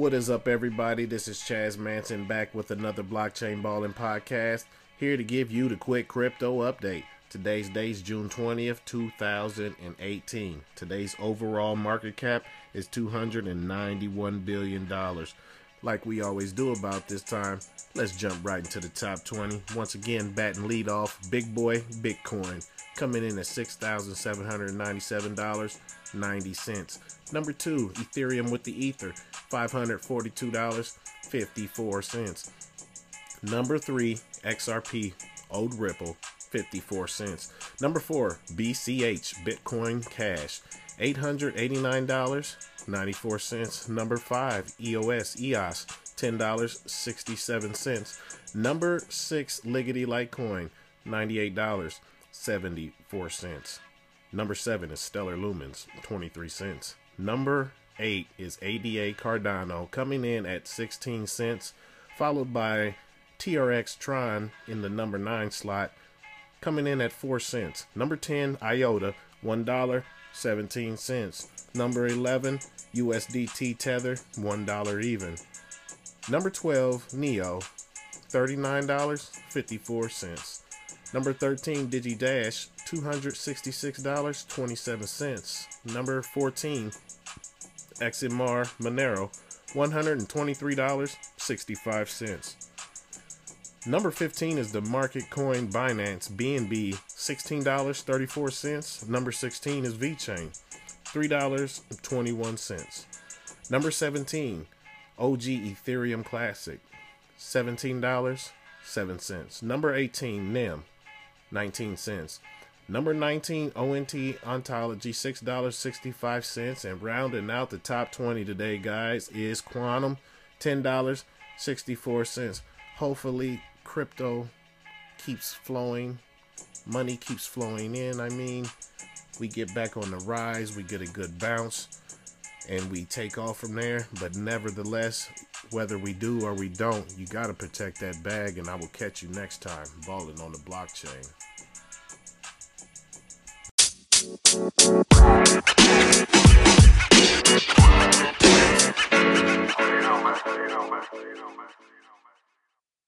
What is up, everybody? This is Chaz Manson back with another Blockchain Balling podcast. Here to give you the quick crypto update. Today's date is June 20th, 2018. Today's overall market cap is $291 billion. Like we always do about this time, let's jump right into the top 20. Once again, batting lead off, big boy Bitcoin coming in at $6,797.90. Number two, Ethereum with the Ether, $542.54. Number three, XRP, Old Ripple, 54 cents. Number four, BCH, Bitcoin Cash, $889.94. Number five, EOS, EOS, $10.67. Number six, Liggity Litecoin, $98.74. Number seven is Stellar Lumens, 23 cents. Number eight is ADA Cardano, coming in at 16 cents, followed by TRX Tron in the number nine slot, coming in at 4 cents. Number 10, IOTA, $1.17. Number 11, USDT Tether, $1 even. Number 12, NEO, $39.54. Number 13, DigiDash, $266.27. Number 14, XMR Monero, $123.65. Number 15 is the market coin Binance BNB, $16.34. Number 16 is VeChain, $3.21. Number 17, OG Ethereum Classic, $17.07. Number 18, NEM, 19 cents. Number 19, ONT Ontology, $6.65. And rounding out the top 20 today, guys, is Qtum, $10.64. Hopefully, crypto keeps flowing, money keeps flowing in. I mean, we get back on the rise, we get a good bounce, and we take off from there. But nevertheless, whether we do or we don't, you got to protect that bag. And I will catch you next time, balling on the blockchain.